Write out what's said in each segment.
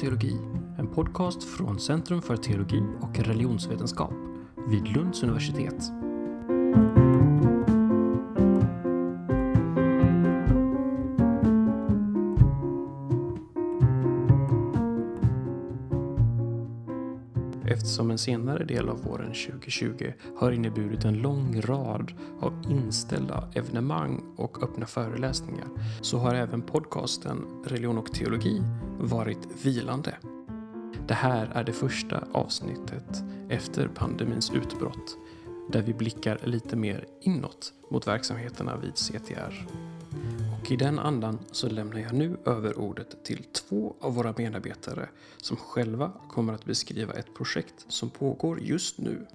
teologi, en podcast från Centrum för teologi och religionsvetenskap vid Lunds universitet. Som en senare del av våren 2020 har inneburit en lång rad av inställda evenemang och öppna föreläsningar så har även podcasten Religion och teologi varit vilande. Det här är det första avsnittet efter pandemins utbrott där vi blickar lite mer inåt mot verksamheterna vid CTR. Och i den andan så lämnar jag nu över ordet till två av våra medarbetare som själva kommer att beskriva ett projekt som pågår just nu.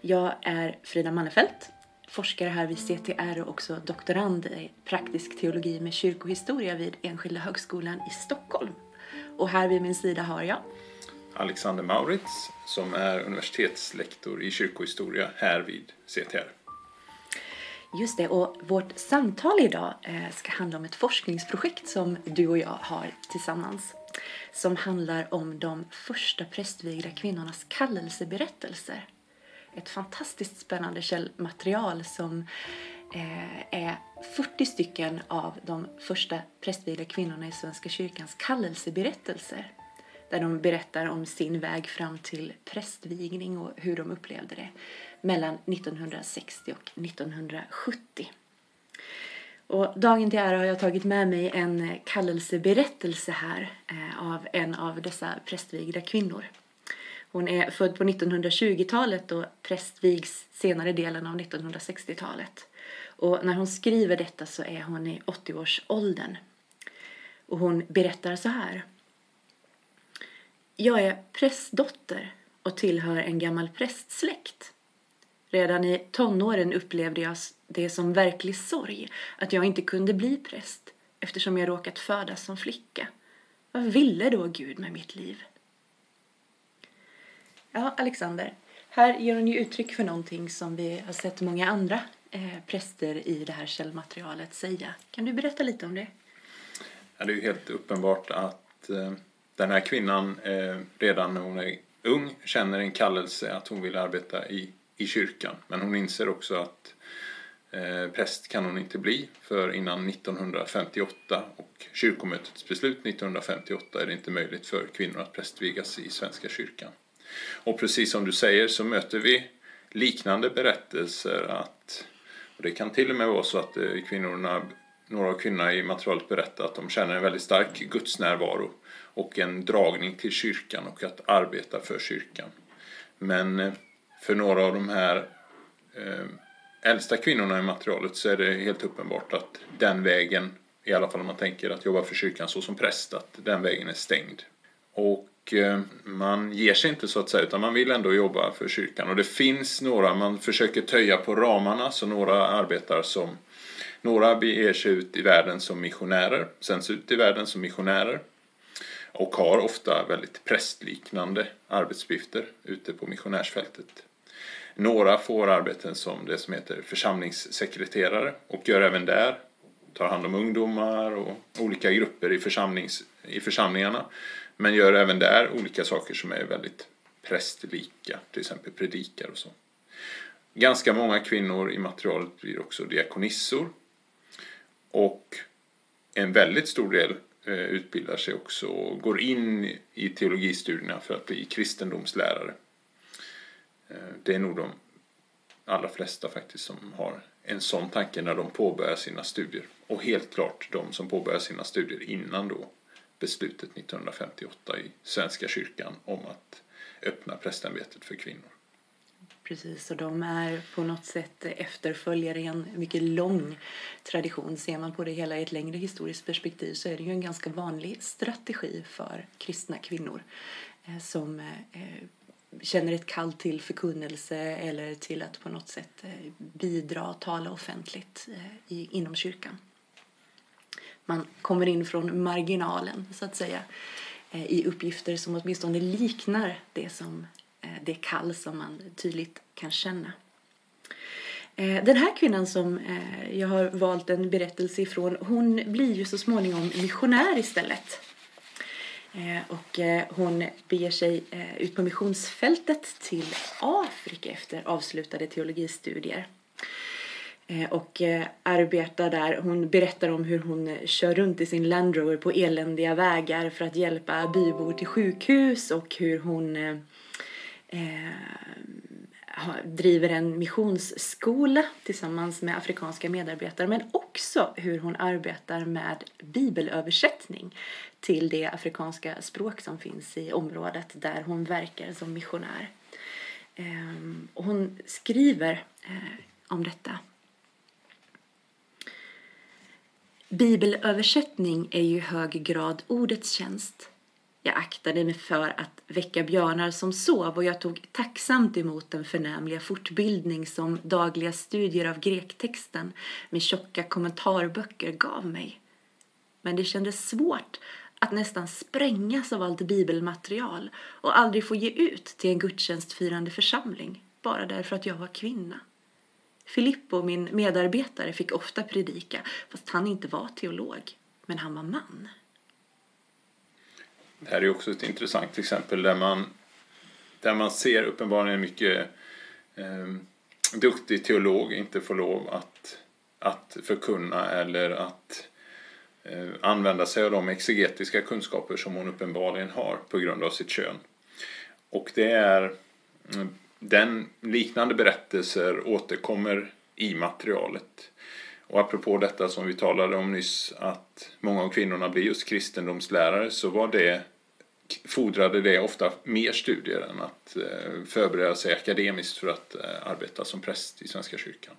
Jag är Frida Mannefelt, forskare här vid CTR och också doktorand i praktisk teologi med kyrkohistoria vid Enskilda högskolan i Stockholm. Och här vid min sida har jag Alexander Maurits som är universitetslektor i kyrkohistoria här vid CTR. Just det, och vårt samtal idag eh, ska handla om ett forskningsprojekt som du och jag har tillsammans. Som handlar om de första prästvigda kvinnornas kallelseberättelser. Ett fantastiskt spännande källmaterial som eh, är 40 stycken av de första prästvigda kvinnorna i Svenska kyrkans kallelseberättelser där de berättar om sin väg fram till prästvigning och hur de upplevde det mellan 1960 och 1970. Och dagen till ära har jag tagit med mig en kallelseberättelse här eh, av en av dessa prästvigda kvinnor. Hon är född på 1920-talet och prästvigs senare delen av 1960-talet. Och när hon skriver detta så är hon i 80-årsåldern. Och hon berättar så här. Jag är prästdotter och tillhör en gammal prästsläkt. Redan i tonåren upplevde jag det som verklig sorg att jag inte kunde bli präst eftersom jag råkat födas som flicka. Vad ville då Gud med mitt liv? Ja, Alexander, här ger hon ju uttryck för någonting som vi har sett många andra eh, präster i det här källmaterialet säga. Kan du berätta lite om det? Ja, det är ju helt uppenbart att eh den här kvinnan eh, redan när hon är ung känner en kallelse att hon vill arbeta i, i kyrkan. Men hon inser också att eh, präst kan hon inte bli för innan 1958 och kyrkomötets beslut 1958 är det inte möjligt för kvinnor att prästvigas i Svenska kyrkan. Och precis som du säger så möter vi liknande berättelser att och det kan till och med vara så att eh, kvinnorna, några av kvinnorna i materialet berättar att de känner en väldigt stark gudsnärvaro och en dragning till kyrkan och att arbeta för kyrkan. Men eh, för några av de här eh, äldsta kvinnorna i materialet så är det helt uppenbart att den vägen, i alla fall om man tänker att jobba för kyrkan så som präst, att den vägen är stängd. Och eh, man ger sig inte så att säga, utan man vill ändå jobba för kyrkan. Och det finns några, man försöker töja på ramarna, så några arbetar som några beger sig ut i världen som missionärer, sänds ut i världen som missionärer och har ofta väldigt prästliknande arbetsuppgifter ute på missionärsfältet. Några får arbeten som det som heter församlingssekreterare och gör även där, tar hand om ungdomar och olika grupper i, församlings, i församlingarna men gör även där olika saker som är väldigt prästlika, till exempel predikar och så. Ganska många kvinnor i materialet blir också diakonissor och en väldigt stor del Eh, utbildar sig också och går in i teologistudierna för att bli kristendomslärare. Eh, det är nog de allra flesta faktiskt som har en sån tanke när de påbörjar sina studier. Och helt klart de som påbörjar sina studier innan då beslutet 1958 i Svenska kyrkan om att öppna prästämbetet för kvinnor. Precis, och de är på något sätt efterföljare i en mycket lång tradition. Ser man på det hela i ett längre historiskt perspektiv så är det ju en ganska vanlig strategi för kristna kvinnor eh, som eh, känner ett kall till förkunnelse eller till att på något sätt eh, bidra och tala offentligt inom kyrkan. Man kommer in från marginalen, så att säga, i uppgifter som åtminstone liknar det som Eh, det kall som man tydligt kan känna. Eh, den här kvinnan som eh, jag har valt en berättelse ifrån, hon blir ju så småningom missionär istället. Och hon beger sig ut på missionsfältet till Afrika efter avslutade teologistudier. Och arbetar där. Hon berättar om hur hon kör runt i sin Land Rover på eländiga vägar för att hjälpa bybor till sjukhus och hur hon Eh, driver en missionsskola tillsammans med afrikanska medarbetare men också hur hon arbetar med bibelöversättning till det afrikanska språk som finns i området där hon verkar som missionär. Eh, hon skriver eh, om detta. Bibelöversättning är ju i hög grad ordets tjänst. Jag aktade mig för att väcka björnar som sov och jag tog tacksamt emot den förnämliga fortbildning som dagliga studier av grektexten med tjocka kommentarböcker gav mig. Men det kändes svårt att nästan sprängas av allt bibelmaterial och aldrig få ge ut till en gudstjänstfirande församling bara därför att jag var kvinna. Filippo, min medarbetare, fick ofta predika fast han inte var teolog, men han var man. Det här är också ett intressant exempel där man, där man ser uppenbarligen en mycket eh, duktig teolog inte får lov att, att förkunna eller att eh, använda sig av de exegetiska kunskaper som hon uppenbarligen har på grund av sitt kön. Och det är mm, den liknande berättelser återkommer i materialet. Och apropå detta som vi talade om nyss att många av kvinnorna blir just kristendomslärare så var det fordrade det ofta mer studier än att eh, förbereda sig akademiskt för att eh, arbeta som präst i Svenska kyrkan.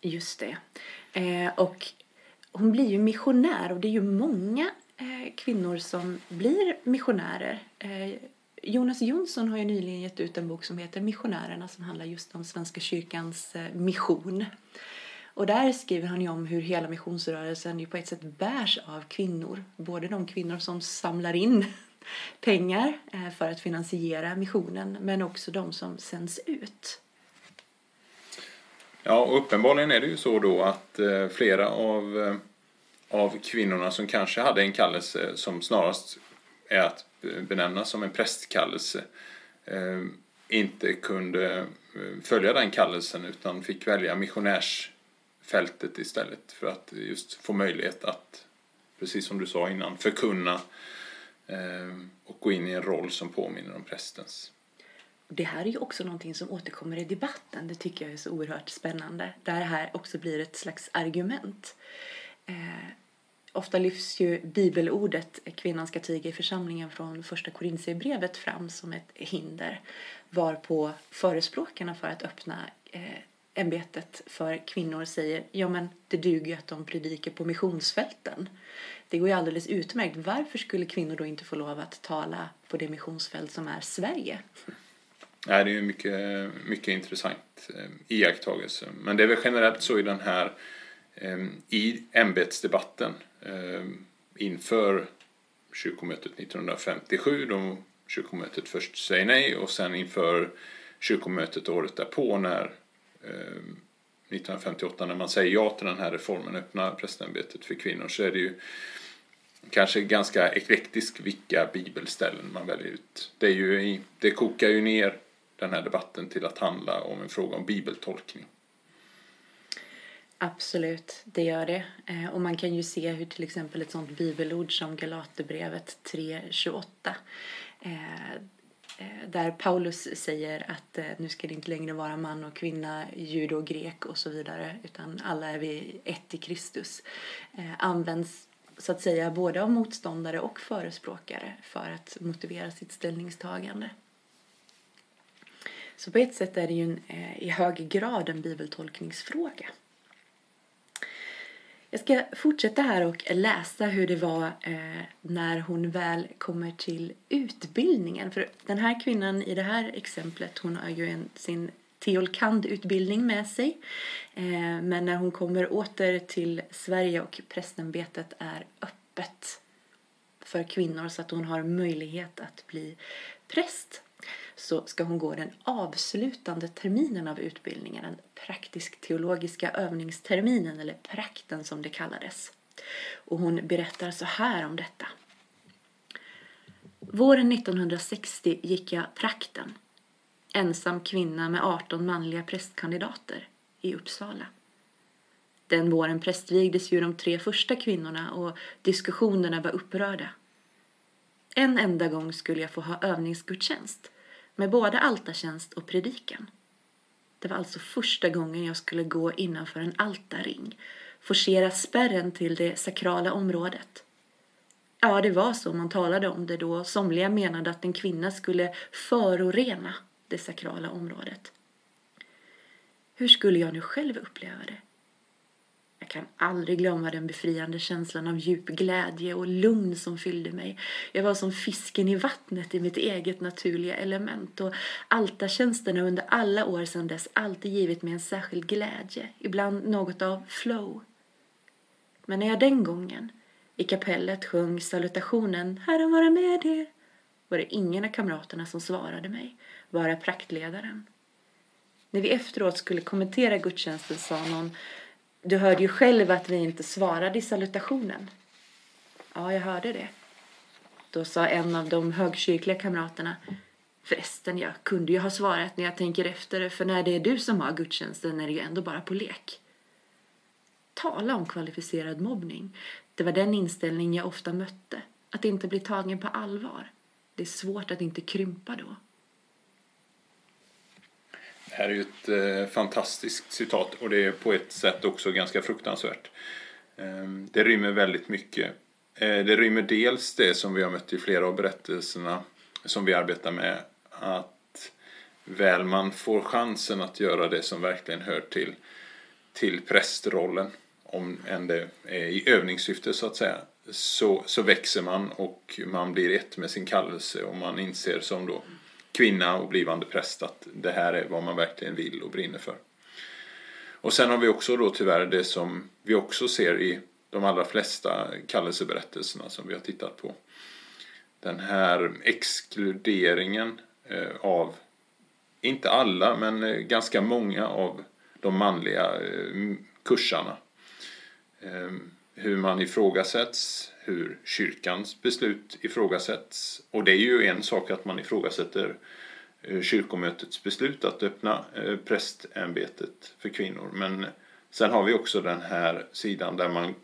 Just det. Eh, och hon blir ju missionär och det är ju många eh, kvinnor som blir missionärer. Jonas Jonsson har ju nyligen gett ut en bok som heter Missionärerna som handlar just om Svenska kyrkans mission. Och där skriver han ju om hur hela missionsrörelsen ju på ett sätt bärs av kvinnor. Både de kvinnor som samlar in pengar eh, för att finansiera missionen men också de som sänds ut. Ja, och uppenbarligen är det ju så då att eh, flera av, eh, av kvinnorna som kanske hade en kallelse som snarast är att benämnas som en prästkallelse inte kunde följa den kallelsen utan fick välja missionärs fältet istället för att just få möjlighet att, precis som du sa innan, förkunna eh, och gå in i en roll som påminner om prästens. Det här är ju också någonting som återkommer i debatten. Det tycker jag är så oerhört spännande. Där det här också blir ett slags argument. Eh, ofta lyfts ju bibelordet kvinnan ska tiga i församlingen från första Korintierbrevet fram som ett hinder varpå förespråkarna för att öppna eh, ämbetet för kvinnor säger ja men det duger ju att de predikar på missionsfälten. Det går ju alldeles utmärkt. Varför skulle kvinnor då inte få lov att tala på det missionsfält som är Sverige? Nej, det är ju mycket, mycket intressant eh, iakttagelse. Men det är väl generellt så i den här eh, i ämbetsdebatten eh, inför kyrkomötet 1957 då kyrkomötet först säger nej och sen inför kyrkomötet året därpå när Eh, 1958 när man säger ja till den här reformen, öppna prästämbetet för kvinnor, så är det ju kanske ganska eklektisk vilka bibelställen man väljer ut. Det, är ju, det kokar ju ner den här debatten till att handla om en fråga om bibeltolkning. Absolut, det gör det. Eh, och man kan ju se hur till exempel ett sånt bibelord som Galaterbrevet 3.28 Eh, där Paulus säger att eh, nu ska det inte längre vara man och kvinna, jude och grek och så vidare, utan alla är vi ett i Kristus, eh, används så att säga både av motståndare och förespråkare för att motivera sitt ställningstagande. Så på ett sätt är det ju en, i hög grad en bibeltolkningsfråga. Jag ska fortsätta här och läsa hur det var eh, när hon väl kommer till utbildningen. För den här kvinnan i det här exemplet, hon har ju en, sin teolkandutbildning med sig. Eh, men när hon kommer åter till Sverige och prästämbetet är öppet för kvinnor så att hon har möjlighet att bli präst så ska hon gå den avslutande terminen av utbildningen, den praktisk-teologiska övningsterminen, eller prakten som det kallades. Och hon berättar så här om detta. Våren 1960 gick jag prakten, ensam kvinna med 18 manliga prästkandidater, i Uppsala. Den våren prästvigdes ju de tre första kvinnorna och diskussionerna var upprörda. En enda gång skulle jag få ha övningsgudstjänst med både altartjänst och predikan. Det var alltså första gången jag skulle gå innanför en altarring, forcera spärren till det sakrala området. Ja, det var så man talade om det då. Somliga menade att en kvinna skulle förorena det sakrala området. Hur skulle jag nu själv uppleva det? Jag kan aldrig glömma den befriande känslan av djup glädje och lugn som fyllde mig. Jag var som fisken i vattnet i mitt eget naturliga element och altartjänsterna under alla år sedan dess alltid givit mig en särskild glädje, ibland något av flow. Men när jag den gången i kapellet sjöng salutationen Herren vara med er var det ingen av kamraterna som svarade mig, bara praktledaren. När vi efteråt skulle kommentera gudstjänsten sa någon du hörde ju själv att vi inte svarade i salutationen. Ja, jag hörde det. Då sa en av de högkyrkliga kamraterna Förresten, jag kunde ju ha svarat när jag tänker efter, för när det är du som har gudstjänsten är det ju ändå bara på lek. Tala om kvalificerad mobbning. Det var den inställning jag ofta mötte, att inte bli tagen på allvar. Det är svårt att inte krympa då. Det här är ju ett eh, fantastiskt citat och det är på ett sätt också ganska fruktansvärt. Eh, det rymmer väldigt mycket. Eh, det rymmer dels det som vi har mött i flera av berättelserna som vi arbetar med. Att väl man får chansen att göra det som verkligen hör till, till prästrollen, om än det är i övningssyfte så att säga, så, så växer man och man blir ett med sin kallelse och man inser som då kvinna och blivande präst att det här är vad man verkligen vill och brinner för. Och sen har vi också då tyvärr det som vi också ser i de allra flesta kallelseberättelserna som vi har tittat på. Den här exkluderingen eh, av, inte alla, men eh, ganska många av de manliga eh, kursarna. Hur man ifrågasätts, hur kyrkans beslut ifrågasätts. Och det är ju en sak att man ifrågasätter eh, kyrkomötets beslut att öppna eh, prästämbetet för kvinnor. Men sen har vi också den här sidan där man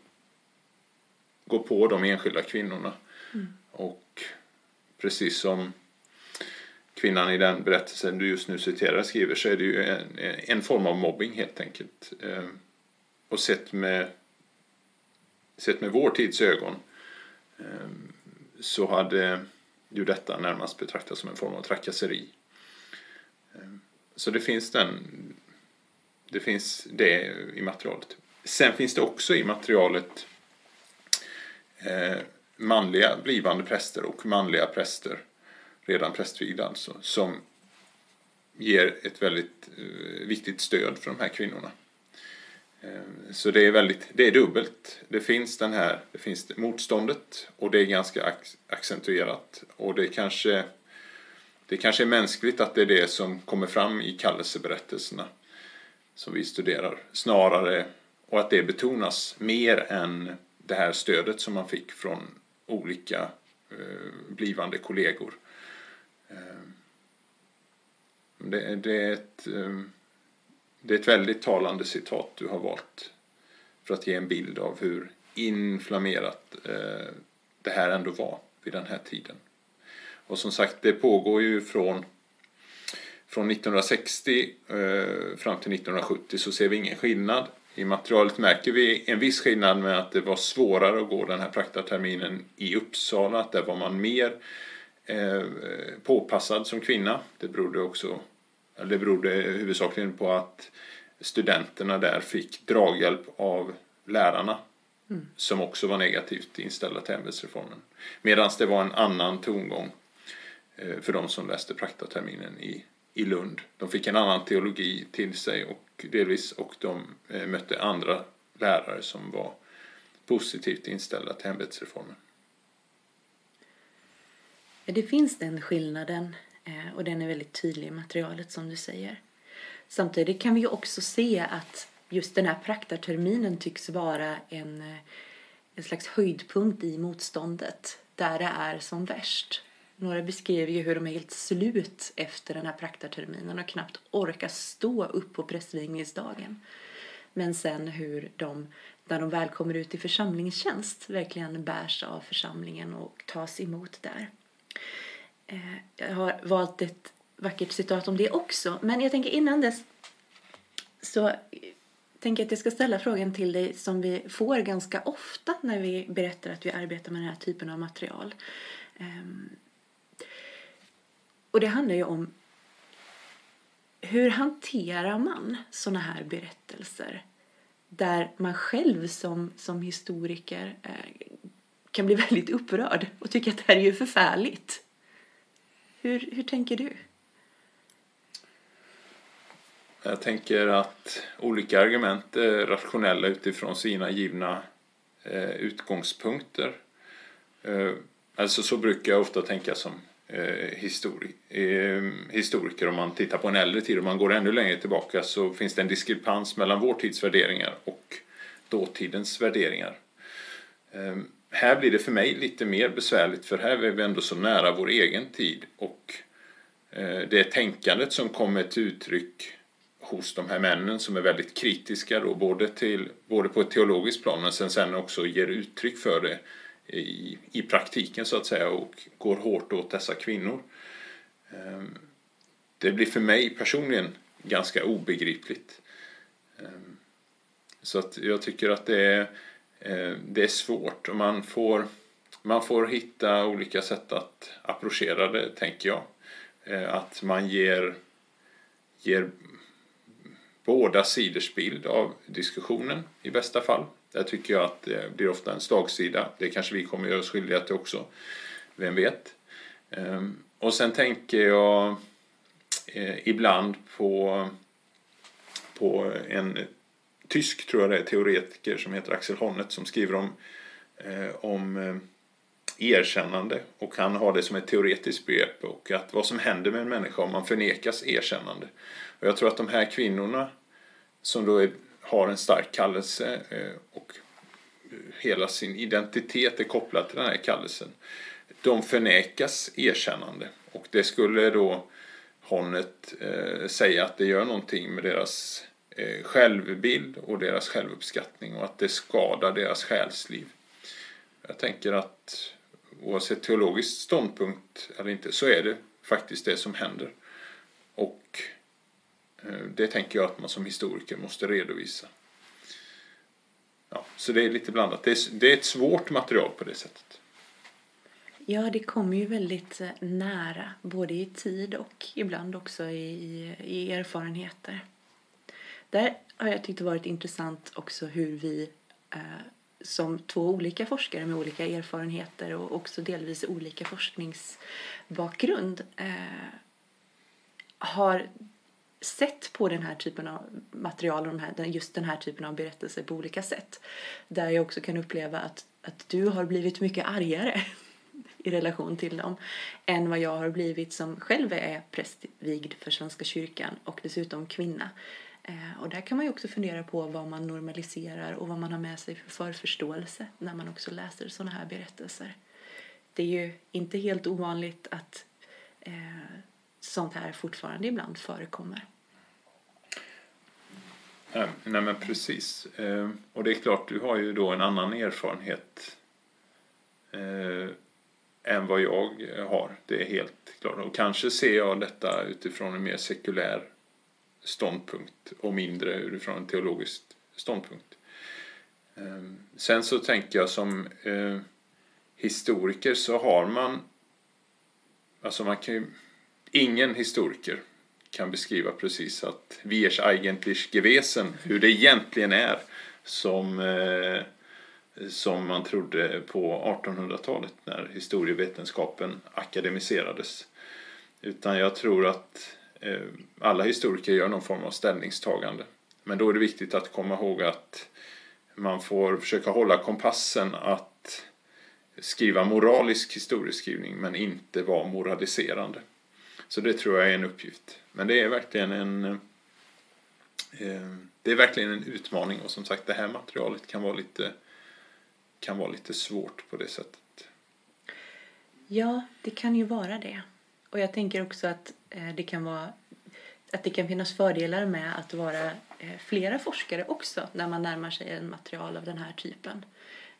går på de enskilda kvinnorna. Mm. Och precis som kvinnan i den berättelsen du just nu citerar skriver så är det ju en, en form av mobbing helt enkelt. Eh, och sett med, sett med vår tids ögon Ehm, Ehm, så hade ju detta närmast betraktats som en form av trakasseri. Ehm, så det finns den det finns det i materialet. Sen finns det också i materialet eh, manliga blivande präster och manliga präster, redan prästvigda alltså, som ger ett väldigt eh, viktigt stöd för de här kvinnorna. Eh, så det är väldigt, det är dubbelt. Det finns den här, det finns motståndet och det är ganska accentuerat. Och det kanske, det kanske är mänskligt att det är det som kommer fram i kallelseberättelserna som vi studerar. Snarare, och att det betonas mer än det här stödet som man fick från olika eh, blivande kollegor. Eh, det, det är ett eh, det är ett väldigt talande citat du har valt för att ge en bild av hur inflammerat eh, det här ändå var vid den här tiden. Och som sagt, det pågår ju från, från 1960 eh, fram till 1970 så ser vi ingen skillnad. I materialet märker vi en viss skillnad med att det var svårare att gå den här praktaterminen i Uppsala, att där var man mer eh, påpassad som kvinna. Det berodde också det berodde huvudsakligen på att studenterna där fick draghjälp av lärarna mm. som också var negativt inställda till ämbetsreformen. Medan det var en annan tongång eh, för de som läste praktaterminen i, i Lund. De fick en annan teologi till sig och delvis och de eh, mötte andra lärare som var positivt inställda till ämbetsreformen. Det finns den skillnaden Eh, och den är väldigt tydlig i materialet som du säger. Samtidigt kan vi ju också se att just den här praktarterminen tycks vara en, eh, en slags höjdpunkt i motståndet där det är som värst. Några beskrev ju hur de är helt slut efter den här praktarterminen och knappt orkar stå upp på prästvigningsdagen. Men sen hur de, när de väl kommer ut i församlingstjänst, verkligen bärs av församlingen och tas emot där. Eh, jag har valt ett vackert citat om det också, men jag tänker innan dess så tänker jag att jag ska ställa frågan till dig som vi får ganska ofta när vi berättar att vi arbetar med den här typen av material. Ehm, och det handlar ju om hur hanterar man sådana här berättelser där man själv som, som historiker eh, kan bli väldigt upprörd och tycka att det här är ju förfärligt. Hur, hur tänker du? Jag tänker att olika argument är rationella utifrån sina givna eh, utgångspunkter. Eh, alltså så brukar jag ofta tänka som eh, histori eh, historiker. Om man tittar på en äldre tid, om man går ännu längre tillbaka så finns det en diskrepans mellan vår tids värderingar och dåtidens värderingar. Eh, här blir det för mig lite mer besvärligt för här är vi ändå så nära vår egen tid och eh, det tänkandet som kommer till uttryck hos de här männen som är väldigt kritiska då, både, till, både på ett teologiskt plan men sen, sen också ger uttryck för det i, i praktiken så att säga och går hårt åt dessa kvinnor. Ehm, det blir för mig personligen ganska obegripligt. Ehm, så att jag tycker att det är, Eh, det är svårt och man får, man får hitta olika sätt att approchera det, tänker jag. Eh, att man ger, ger båda sidors bild av diskussionen i bästa fall. Där tycker jag att det blir ofta en slagsida. Det kanske vi kommer göra oss skyldiga till också. Vem vet? Ehm, och sen tänker jag eh, ibland på, på en tysk, tror jag det är, teoretiker som heter Axel Honneth som skriver om, eh, om eh, erkännande och han har det som ett teoretiskt begrepp och att vad som händer med en människa om man förnekas erkännande. Och jag tror att de här kvinnorna som då är, har en stark kallelse eh, och eh, hela sin identitet är kopplad till den här kallelsen. De förnekas erkännande och det skulle då Honnet eh, säga att det gör någonting med deras Eh, självbild och deras självuppskattning och att det skadar deras själsliv. Jag tänker att oavsett teologisk ståndpunkt eller inte så är det faktiskt det som händer. Och eh, det tänker jag att man som historiker måste redovisa. Ja, så det är lite blandat. Det är, det är ett svårt material på det sättet. Ja, det kommer ju väldigt eh, nära, både i tid och ibland också i, i erfarenheter. Där har jag tyckt det varit intressant också hur vi eh, som två olika forskare med olika erfarenheter och också delvis olika forskningsbakgrund eh, har sett på den här typen av material och de här, just den här typen av berättelser på olika sätt. Där jag också kan uppleva att, att du har blivit mycket argare i relation till dem än vad jag har blivit som själv är prästvigd för Svenska kyrkan och dessutom kvinna. Eh, och där kan man ju också fundera på vad man normaliserar och vad man har med sig för förståelse när man också läser sådana här berättelser. Det är ju inte helt ovanligt att eh, sånt här fortfarande ibland förekommer. Nej men precis. Eh, och det är klart, du har ju då en annan erfarenhet eh, än vad jag har. Det är helt klart. Och kanske ser jag detta utifrån en mer sekulär ståndpunkt och mindre utifrån en teologisk ståndpunkt. Ehm, sen så tänker jag som eh, historiker så har man Alltså man kan ju ingen historiker kan beskriva precis att wie ers eigentlich gewesen, hur det egentligen är som, eh, som man trodde på 1800-talet när historievetenskapen akademiserades. Utan jag tror att Eh, alla historiker gör någon form av ställningstagande. Men då är det viktigt att komma ihåg att man får försöka hålla kompassen att skriva moralisk historieskrivning men inte vara moraliserande. Så det tror jag är en uppgift. Men det är verkligen en eh, det är verkligen en utmaning och som sagt det här materialet kan vara lite kan vara lite svårt på det sättet. Ja, det kan ju vara det. Och jag tänker också att eh, det kan vara att det kan finnas fördelar med att vara eh, flera forskare också när man närmar sig en material av den här typen.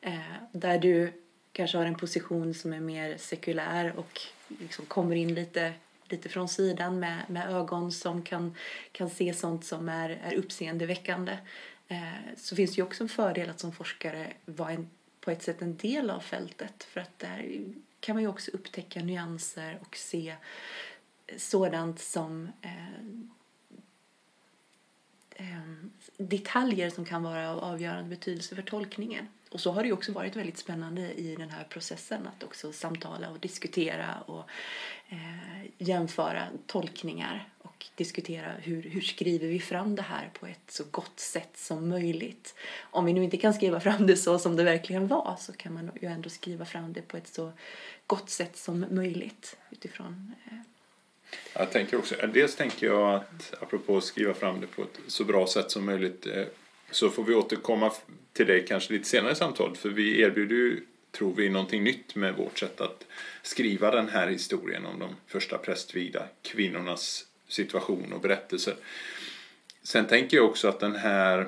Eh, där du kanske har en position som är mer sekulär och liksom kommer in lite, lite från sidan med, med ögon som kan, kan se sånt som är, är uppseendeväckande. Så finns det ju också en fördel att som forskare vara en, på ett sätt en del av fältet för att där kan man ju också upptäcka nyanser och se sådant som eh, Ehm, detaljer som kan vara av avgörande betydelse för tolkningen. Och så har det ju också varit väldigt spännande i den här processen att också samtala och diskutera och eh, jämföra tolkningar och diskutera hur, hur skriver vi fram det här på ett så gott sätt som möjligt. Om vi nu inte kan skriva fram det så som det verkligen var så kan man ju ändå skriva fram det på ett så gott sätt som möjligt utifrån eh, jag tänker också, dels tänker jag att apropå att skriva fram det på ett så bra sätt som möjligt eh, så får vi återkomma till det kanske lite senare i samtalet för vi erbjuder ju, tror vi, någonting nytt med vårt sätt att skriva den här historien om de första prästvigda kvinnornas situation och berättelser. Sen tänker jag också att den här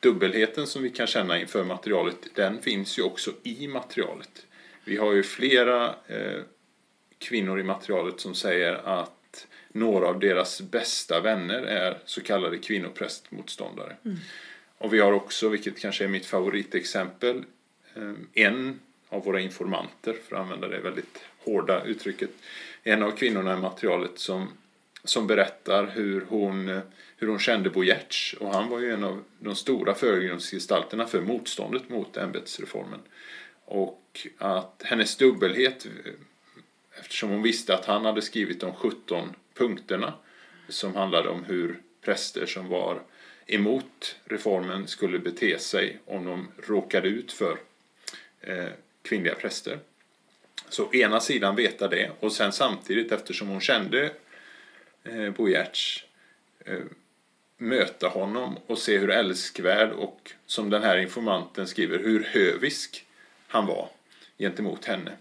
dubbelheten som vi kan känna inför materialet, den finns ju också i materialet. Vi har ju flera eh, kvinnor i materialet som säger att några av deras bästa vänner är så kallade kvinnoprästmotståndare. Mm. Och vi har också, vilket kanske är mitt favoritexempel, eh, en av våra informanter, för att använda det väldigt hårda uttrycket, en av kvinnorna i materialet som, som berättar hur hon, hur hon kände Bo Giertz och han var ju en av de stora förgrundsgestalterna för motståndet mot ämbetsreformen. Och att hennes dubbelhet eftersom hon visste att han hade skrivit de 17 punkterna som handlade om hur präster som var emot reformen skulle bete sig om de råkade ut för eh, kvinnliga präster. Så ena sidan veta det och sen samtidigt eftersom hon kände eh, Bo Giertz eh, möta honom och se hur älskvärd och som den här informanten skriver hur hövisk han var gentemot henne.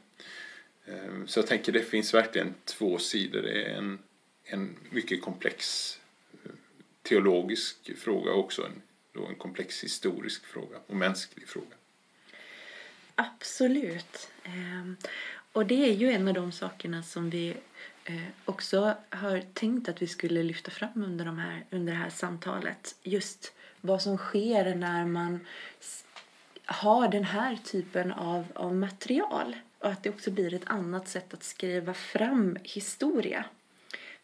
Ehm, så jag tänker det finns verkligen två sidor. Det är en, en mycket komplex eh, teologisk fråga och också en, då en komplex historisk fråga och mänsklig fråga. Absolut. Ehm, och det är ju en av de sakerna som vi eh, också har tänkt att vi skulle lyfta fram under, de här, under det här samtalet. Just vad som sker när man har den här typen av, av material och att det också blir ett annat sätt att skriva fram historia.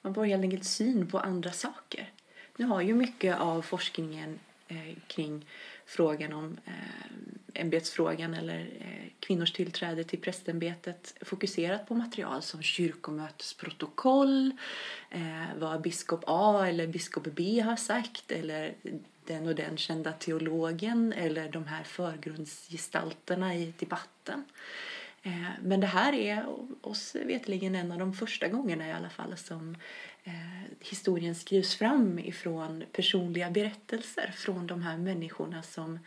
Man får helt enkelt syn på andra saker. Nu har ju mycket av forskningen eh, kring frågan om eh, ämbetsfrågan eller eh, kvinnors tillträde till prästämbetet fokuserat på material som kyrkomötesprotokoll, eh, vad biskop A eller biskop B har sagt eller den och den kända teologen eller de här förgrundsgestalterna i debatten. Eh, men det här är oss vetligen en av de första gångerna i alla fall som eh, historien skrivs fram ifrån personliga berättelser från de här människorna som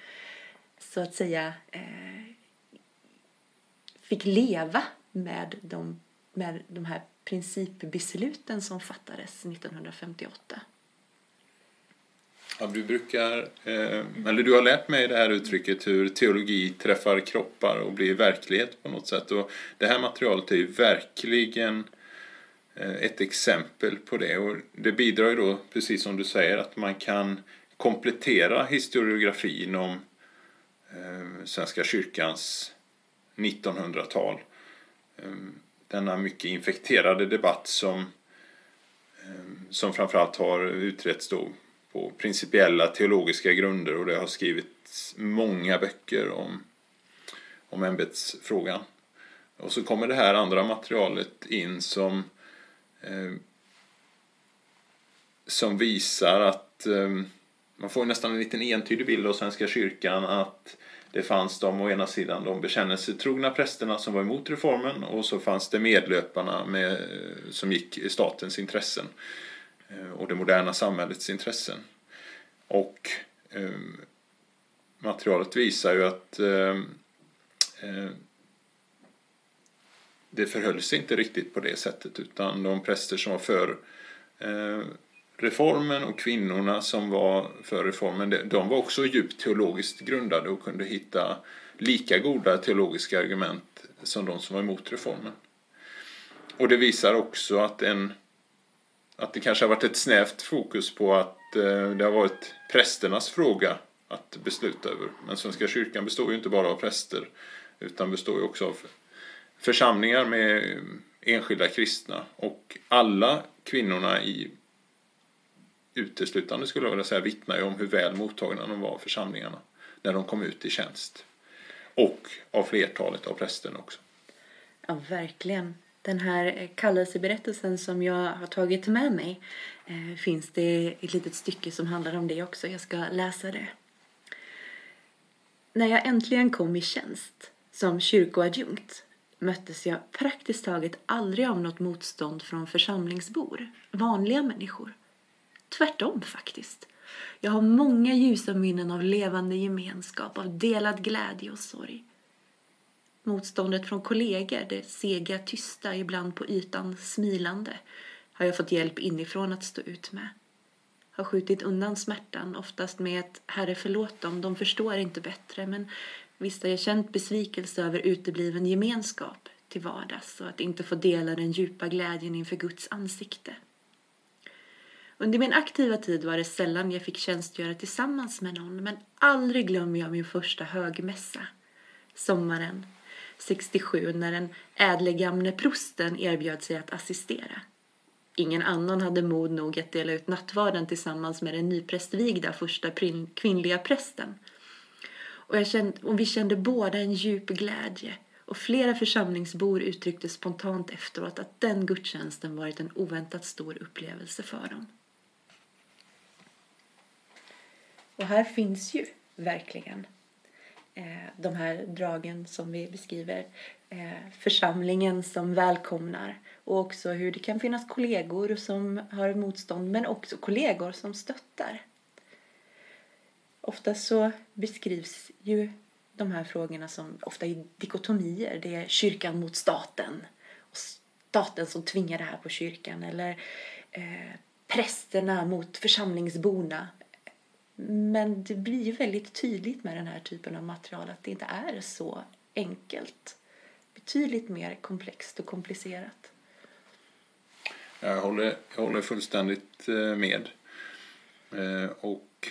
så att säga eh, fick leva med de, med de här principbesluten som fattades 1958. Ja, du brukar, eh, eller du har lärt mig det här uttrycket hur teologi träffar kroppar och blir verklighet på något sätt. Och det här materialet är ju verkligen eh, ett exempel på det. Och det bidrar ju då, precis som du säger, att man kan komplettera historiografin om eh, Svenska kyrkans 1900-tal. Eh, denna mycket infekterade debatt som, eh, som framförallt har utretts då på principiella teologiska grunder och det har skrivits många böcker om, om ämbetsfrågan. Och så kommer det här andra materialet in som, eh, som visar att eh, man får nästan en liten entydig bild av Svenska kyrkan att det fanns de å ena sidan de bekännelsetrogna prästerna som var emot reformen och så fanns det medlöparna med, som gick i statens intressen eh, Eh, och det moderna samhällets intressen. Och eh, materialet visar ju att eh, eh, det förhöll sig inte riktigt på det sättet utan de präster som var för eh, reformen och kvinnorna som var för reformen, de var också djupt teologiskt grundade och kunde hitta lika goda teologiska argument som de som var emot reformen. Och det visar också att, en, att det kanske har varit ett snävt fokus på att eh, det har varit prästernas fråga att besluta över. Men Svenska kyrkan består ju inte bara av präster utan består ju också av församlingar med enskilda kristna och alla kvinnorna i uteslutande skulle jag vilja säga vittnar ju om hur väl mottagna de var av församlingarna när de kom ut i tjänst. Och av flertalet av prästerna också. Ja, verkligen. Den här eh, kallelseberättelsen som jag har tagit med mig eh, finns det ett litet stycke som handlar om det också. Jag ska läsa det. När jag äntligen kom i tjänst som kyrkoadjunkt möttes jag praktiskt taget aldrig av något motstånd från församlingsbor, vanliga människor. Tvärtom faktiskt. Jag har många ljusa minnen av levande gemenskap, av delad glädje och sorg. Motståndet från kollegor, det sega, tysta, ibland på ytan smilande, har jag fått hjälp inifrån att stå ut med. Har skjutit undan smärtan, oftast med ett Herre förlåt dem, de förstår inte bättre, men visst har jag känt besvikelse över utebliven gemenskap till vardags och att inte få dela den djupa glädjen inför Guds ansikte. Under min aktiva tid var det sällan jag fick tjänstgöra tillsammans med någon men aldrig glömmer jag min första högmässa. Sommaren 67 när den ädle gamle prosten erbjöd sig att assistera. Ingen annan hade mod nog att dela ut nattvarden tillsammans med den nyprästvigda första kvinnliga prästen. Och, jag kände, och vi kände båda en djup glädje och flera församlingsbor uttryckte spontant efteråt att den gudstjänsten varit en oväntat stor upplevelse för dem. Och här finns ju verkligen Eh, de här dragen som vi beskriver. Eh, församlingen som välkomnar och också hur det kan finnas kollegor som har motstånd men också kollegor som stöttar. Ofta så beskrivs ju de här frågorna som ofta i dikotomier. Det är kyrkan mot staten och staten som tvingar det här på kyrkan eller eh, prästerna mot församlingsborna men det blir ju väldigt tydligt med den här typen av material att det inte är så enkelt. Betydligt mer komplext och komplicerat. Jag håller, jag håller fullständigt eh, med. Eh, och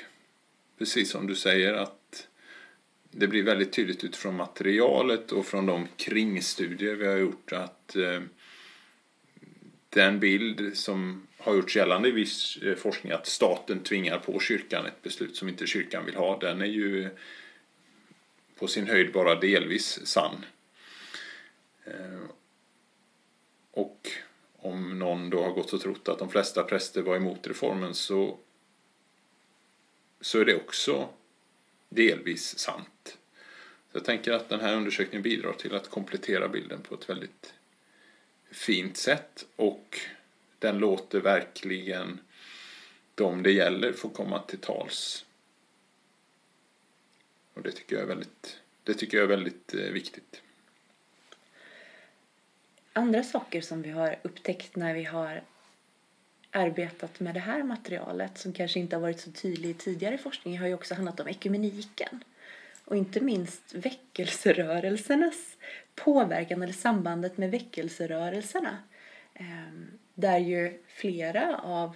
precis som du säger att det blir väldigt tydligt utifrån materialet och från de kringstudier vi har gjort att eh, den bild som har gjorts gällande i viss eh, forskning att staten tvingar på kyrkan ett beslut som inte kyrkan vill ha, den är ju på sin höjd bara delvis sann. Eh, och om någon då har gått och trott att de flesta präster var emot reformen så, så är det också delvis sant. Så jag tänker att den här undersökningen bidrar till att komplettera bilden på ett väldigt fint sätt och den låter verkligen de det gäller få komma till tals. Och det tycker jag är väldigt, det tycker jag är väldigt eh, viktigt. Andra saker som vi har upptäckt när vi har arbetat med det här materialet som kanske inte har varit så tydlig i tidigare forskning har ju också handlat om ekumeniken och inte minst väckelserörelsernas påverkan eller sambandet med väckelserörelserna. Ehm, där ju flera av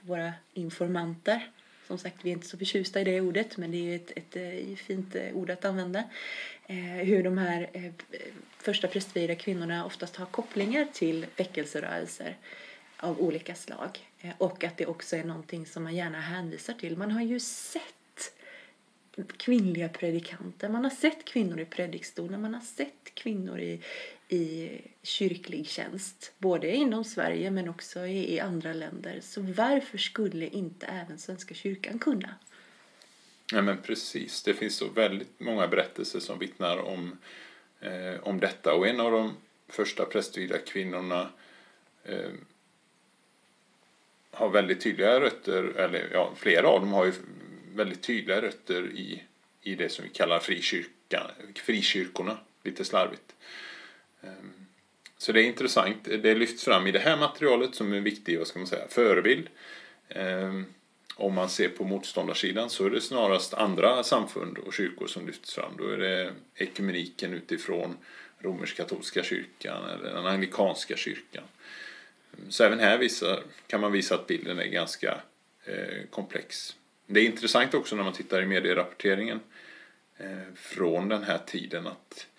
våra informanter, som sagt vi är inte så förtjusta i det ordet men det är ett, ett, ett fint eh, ord att använda, eh, hur de här första prästvigda kvinnorna oftast har kopplingar till väckelserörelser av olika slag och att det också är någonting som man gärna hänvisar till. Man har ju sett kvinnliga predikanter. Man har sett kvinnor i predikstolar, man har sett kvinnor i, i kyrklig tjänst. Både inom Sverige men också i, i andra länder. Så varför skulle inte även Svenska kyrkan kunna? Ja, men precis. Det finns så väldigt många berättelser som vittnar om, eh, om detta. Och en av de första prästvigda kvinnorna eh, har väldigt tydliga rötter, eller ja, flera av dem har ju väldigt tydliga rötter i, i det som vi kallar frikyrka, frikyrkorna, lite slarvigt. Ehm, så det är intressant. Det lyfts fram i det här materialet som en viktig vad ska man säga, förebild. Ehm, om man ser på motståndarsidan så är det snarast andra samfund och kyrkor som lyfts fram. Då är det ekumeniken utifrån romersk-katolska kyrkan eller den anglikanska kyrkan. Så även här visar, kan man visa att bilden är ganska eh, komplex. Det är intressant också när man tittar i medierapporteringen eh, från den här tiden att eh,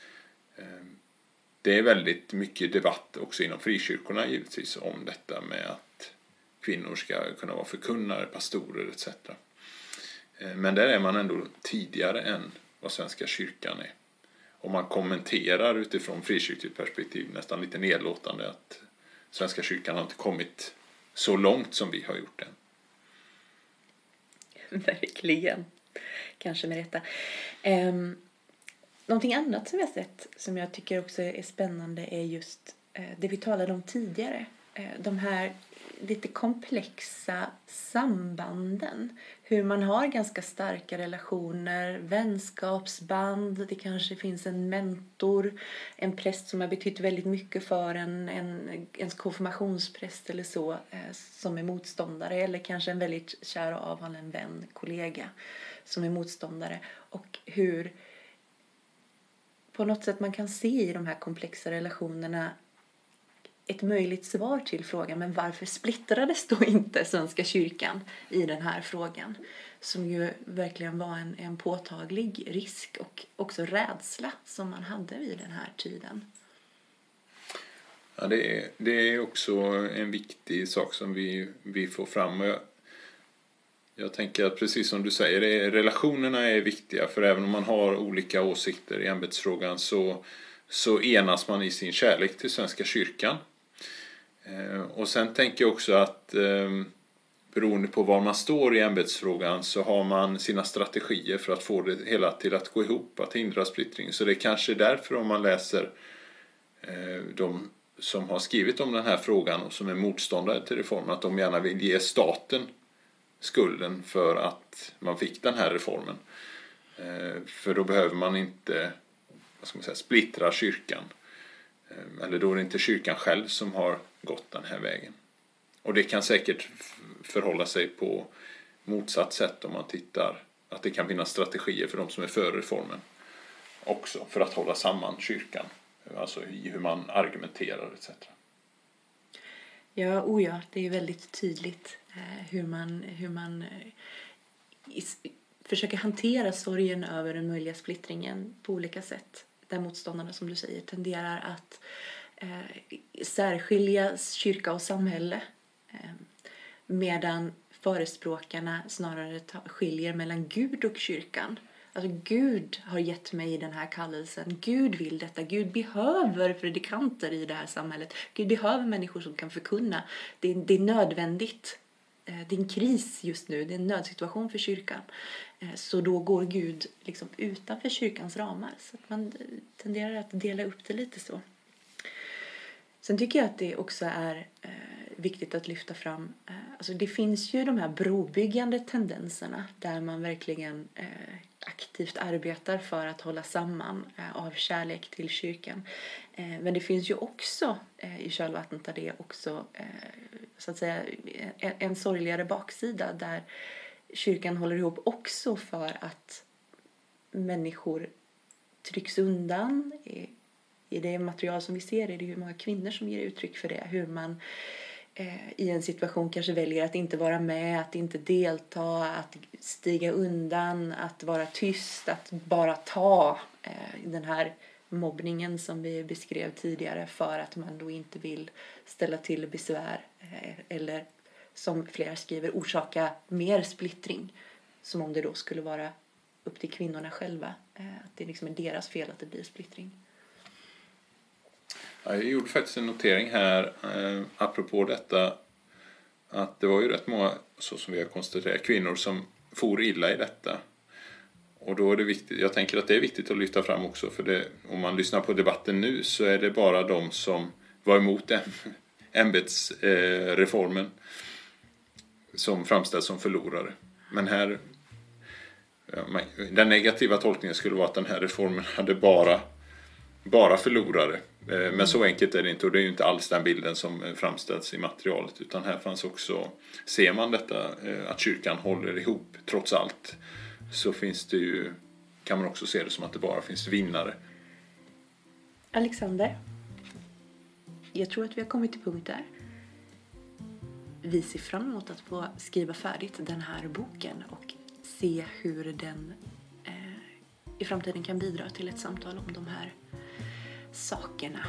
det är väldigt mycket debatt också inom frikyrkorna givetvis om detta med att kvinnor ska kunna vara förkunnare, pastorer etc. Eh, men där är man ändå tidigare än vad Svenska kyrkan är. Och man kommenterar utifrån frikyrkligt perspektiv nästan lite nedlåtande att Svenska kyrkan har inte kommit så långt som vi har gjort än. Verkligen. Kanske med rätta. Um, någonting annat som jag sett som jag tycker också är spännande är just eh, det vi talade om tidigare. Eh, de här lite komplexa sambanden. Hur man har ganska starka relationer, vänskapsband, det kanske finns en mentor, en präst som har betytt väldigt mycket för en, en ens konfirmationspräst eller så, eh, som är motståndare, eller kanske en väldigt kär och avhållen vän, kollega, som är motståndare. Och hur på något sätt man kan se i de här komplexa relationerna ett möjligt svar till frågan men varför splittrades då inte Svenska kyrkan i den här frågan? Som ju verkligen var en, en påtaglig risk och också rädsla som man hade vid den här tiden. Ja, det, är, det är också en viktig sak som vi, vi får fram. Jag, jag tänker att precis som du säger, är, relationerna är viktiga för även om man har olika åsikter i ämbetsfrågan så, så enas man i sin kärlek till Svenska kyrkan. Eh, och sen tänker jag också att ehm, beroende på var man står i ämbetsfrågan så har man sina strategier för att få det hela till att gå ihop, att hindra splittring. Så det är kanske därför om man läser eh, de som har skrivit om den här frågan och som är motståndare till reformen, att de gärna vill ge staten skulden för att man fick den här reformen. Eh, för då behöver man inte vad ska man säga, splittra kyrkan. Eh, eller då är det inte kyrkan själv som har gått den här vägen. Och det kan säkert förhålla sig på motsatt sätt om man tittar att det kan finnas strategier för de som är för reformen också för att hålla samman kyrkan. Alltså i hur man argumenterar etc. Ja, oja, ja, det är väldigt tydligt Eh, hur man, hur man eh, försöker hantera sorgen över den möjliga splittringen på olika sätt. Där motståndarna, som du säger, tenderar att eh, särskilja kyrka och samhälle eh, medan förespråkarna snarare skiljer mellan Gud och kyrkan. Alltså Gud har gett mig den här kallelsen. Gud vill detta. Gud behöver predikanter i det här samhället. Gud behöver människor som kan förkunna. Det är, det är nödvändigt. Eh, det är en kris just nu. Det är en nödsituation för kyrkan. Eh, så då går Gud liksom utanför kyrkans ramar. Så att man eh, tenderar att dela upp det lite så. Sen tycker jag att det också är viktigt att lyfta fram, alltså det finns ju de här brobyggande tendenserna där man verkligen aktivt arbetar för att hålla samman eh, av kärlek till kyrkan. Eh, men det finns ju också eh, i kölvattnet av det också så att säga en, en sorgligare baksida där kyrkan håller ihop också för att människor trycks undan, i det material som vi ser är det ju många kvinnor som ger uttryck för det. Hur man eh, Eh, i en situation kanske väljer att inte vara med, att inte delta, att stiga undan, att vara tyst, att bara ta eh, den här mobbningen som vi beskrev tidigare för att man då inte vill ställa till besvär eh, eller som flera skriver orsaka mer splittring. Som om det då skulle vara upp till kvinnorna själva. Eh, att det liksom är deras fel att det blir splittring. Jag gjorde faktiskt en notering här eh, apropå detta att det var ju rätt många, så som vi har konstaterat, kvinnor som for illa i detta. Och då är det viktigt, jag tänker att det är viktigt att lyfta fram också för det, om man lyssnar på debatten nu så är det bara de som var emot ämbetsreformen eh, som framställs som förlorare. Men här, den negativa tolkningen skulle vara att den här reformen hade bara, bara förlorare. Eh, men så enkelt är det inte och det är ju inte alls den bilden som eh, framställs i materialet utan här fanns också, ser man detta eh, att kyrkan håller ihop trots allt så finns det ju, kan man också se det som att det bara finns vinnare. Alexander, jag tror att vi har kommit till punkt där. Vi ser fram emot att få skriva färdigt den här boken och se hur den eh, i framtiden kan bidra till ett samtal om de här sakerna.